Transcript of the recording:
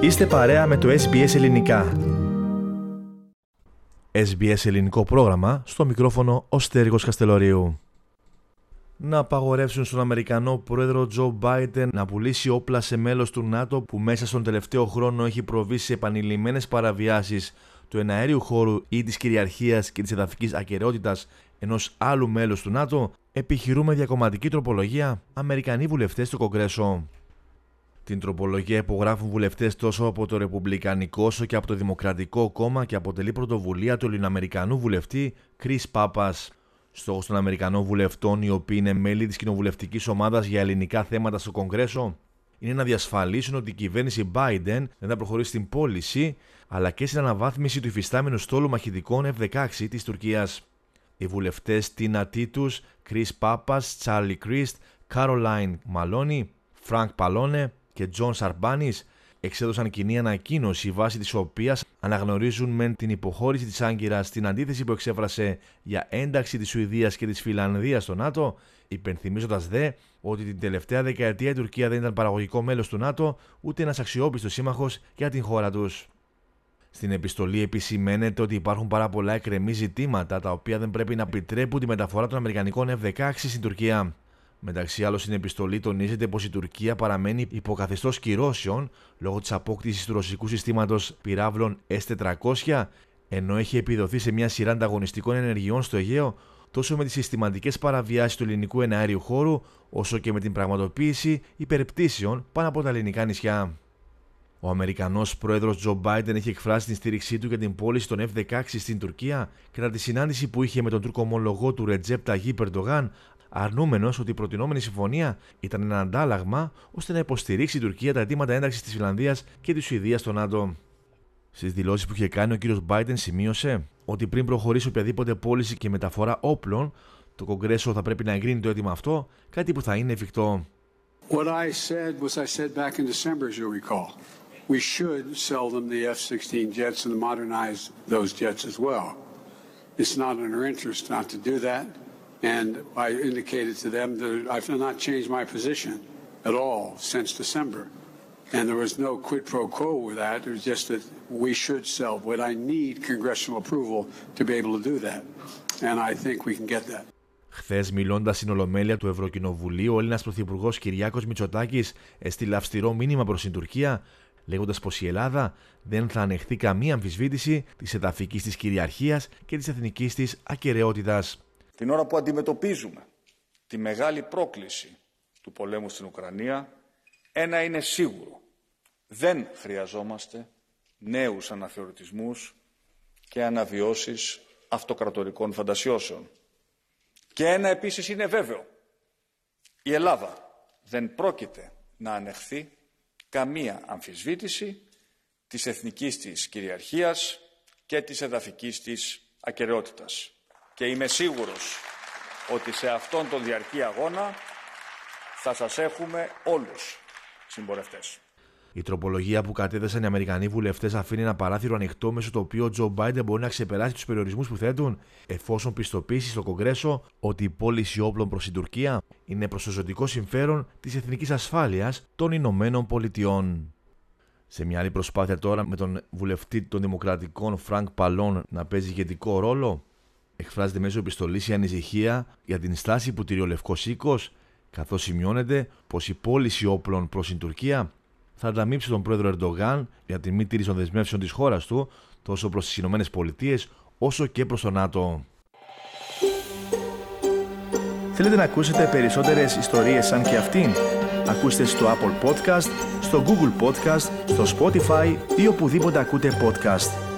Είστε παρέα με το SBS Ελληνικά. SBS Ελληνικό πρόγραμμα, στο μικρόφωνο ο Στέργος Καστελωρίου. Να απαγορεύσουν στον Αμερικανό πρόεδρο Τζο Μπάιντεν να πουλήσει όπλα σε μέλος του ΝΑΤΟ που μέσα στον τελευταίο χρόνο έχει προβεί σε επανειλημμένες παραβιάσεις του εναέριου χώρου ή της κυριαρχίας και της εδαφικής ακαιρεότητας ενός άλλου μέλους του ΝΑΤΟ, επιχειρούμε διακομματική τροπολογία Αμερικανοί βουλευτές στο Κογκρέσο. Την τροπολογία υπογράφουν βουλευτές τόσο από το Ρεπουμπλικανικό όσο και από το Δημοκρατικό κόμμα και αποτελεί πρωτοβουλία του Ελληνοαμερικανού βουλευτή Κρι Πάπα. Στόχος των Αμερικανών βουλευτών, οι οποίοι είναι μέλη της κοινοβουλευτικής ομάδας για ελληνικά θέματα στο Κογκρέσο, είναι να διασφαλίσουν ότι η κυβέρνηση Biden δεν θα προχωρήσει στην πώληση αλλά και στην αναβάθμιση του υφιστάμενου στόλου μαχητικών F-16 της Τουρκίας. Οι βουλευτές Τίνα Τίτου, Κρι Πάπα, Τσάρλι Κρίστ, Κάρολάιν Μαλόνι, Φρανκ Παλόν, και Τζον Σαρμπάνης εξέδωσαν κοινή ανακοίνωση βάσει της οποίας αναγνωρίζουν μεν την υποχώρηση της Άγκυρας στην αντίθεση που εξέφρασε για ένταξη της Σουηδίας και της Φιλανδίας στο ΝΑΤΟ, υπενθυμίζοντας δε ότι την τελευταία δεκαετία η Τουρκία δεν ήταν παραγωγικό μέλος του ΝΑΤΟ ούτε ένας αξιόπιστος σύμμαχος για την χώρα τους. Στην επιστολή επισημαίνεται ότι υπάρχουν πάρα πολλά εκκρεμή ζητήματα τα οποία δεν πρέπει να επιτρέπουν τη μεταφορά των Αμερικανικών F-16 στην Τουρκία. Μεταξύ άλλων, στην επιστολή τονίζεται πως η Τουρκία παραμένει υποκαθεστώς κυρώσεων λόγω της απόκτησης του ρωσικού συστήματος πυράβλων S-400, ενώ έχει επιδοθεί σε μια σειρά ανταγωνιστικών ενεργειών στο Αιγαίο, τόσο με τις συστηματικές παραβιάσεις του ελληνικού εναέριου χώρου, όσο και με την πραγματοποίηση υπερπτήσεων πάνω από τα ελληνικά νησιά. Ο Αμερικανός πρόεδρος Τζο Μπάιντεν έχει εκφράσει την στήριξή του για την πώληση των F-16 στην Τουρκία κατά τη συνάντηση που είχε με τον Τούρκο ομολογό του Ρετζέπ Ταγί Περντογάν, αρνούμενος ότι η προτινόμενη συμφωνία ήταν ένα αντάλλαγμα ώστε να υποστηρίξει η Τουρκία τα αιτήματα ένταξης της Φιλανδίας και της Σουηδίας στο ΝΑΤΟ. Στις δηλώσεις που είχε κάνει, ο κ. Biden σημείωσε ότι πριν προχωρήσει οποιαδήποτε πώληση και μεταφορά όπλων, το Κογκρέσο θα πρέπει να εγκρίνει το αίτημα αυτό, κάτι που θα είναι εφικτό. What I said was I said back in December, as you recall. We should sell them the F-16 jets and modernize those jets as well. It's not in our interest not to do that. And I indicated to them that I've not changed my position at all since December. And there was no quid pro quo with that. It was just that we should sell. But I need congressional approval to be able to do that. And I think we can get that. Χθες, μιλώντας στην Ολομέλεια του Ευρωκοινοβουλίου, ο Έλληνας Πρωθυπουργός Κυριάκος Μητσοτάκης έστειλε αυστηρό μήνυμα προς την Τουρκία, λέγοντας πως η Ελλάδα δεν θα ανεχθεί καμία αμφισβήτηση της εδαφικής της κυριαρχίας και της εθνικής της ακαιρεότητας. Την ώρα που αντιμετωπίζουμε τη μεγάλη πρόκληση του πολέμου στην Ουκρανία, ένα είναι σίγουρο. Δεν χρειαζόμαστε νέους αναθεωρητισμούς και αναβιώσεις αυτοκρατορικών φαντασιώσεων. Και ένα επίσης είναι βέβαιο. Η Ελλάδα δεν πρόκειται να ανεχθεί καμία αμφισβήτηση της εθνικής της κυριαρχίας και της εδαφικής της ακαιρεότητας και είμαι σίγουρος ότι σε αυτόν τον διαρκή αγώνα θα σας έχουμε όλους συμπορευτές. Η τροπολογία που κατέθεσαν οι Αμερικανοί βουλευτές αφήνει ένα παράθυρο ανοιχτό μέσω το οποίο ο Τζο Μπάιντεν μπορεί να ξεπεράσει τους περιορισμούς που θέτουν, εφόσον πιστοποιήσει στο Κογκρέσο ότι η πώληση όπλων προς την Τουρκία είναι προς το ζωτικό συμφέρον της εθνικής ασφάλειας των Ηνωμένων Πολιτειών. Σε μια άλλη προσπάθεια τώρα με τον βουλευτή των Δημοκρατικών Φρανκ Παλόν να παίζει ηγετικό ρόλο, εκφράζεται μέσω επιστολής η ανησυχία για την στάση που τηρεί ο Λευκός Οίκος, καθώς σημειώνεται πως η πώληση όπλων προς την Τουρκία θα ανταμείψει τον πρόεδρο Ερντογάν για τη μη τήρηση των δεσμεύσεων της χώρας του τόσο προς τις ΗΠΑ όσο και προς το ΝΑΤΟ. Θέλετε να ακούσετε περισσότερες ιστορίες σαν και αυτήν; Ακούστε στο Apple Podcast, στο Google Podcast, στο Spotify ή οπουδήποτε ακούτε podcast.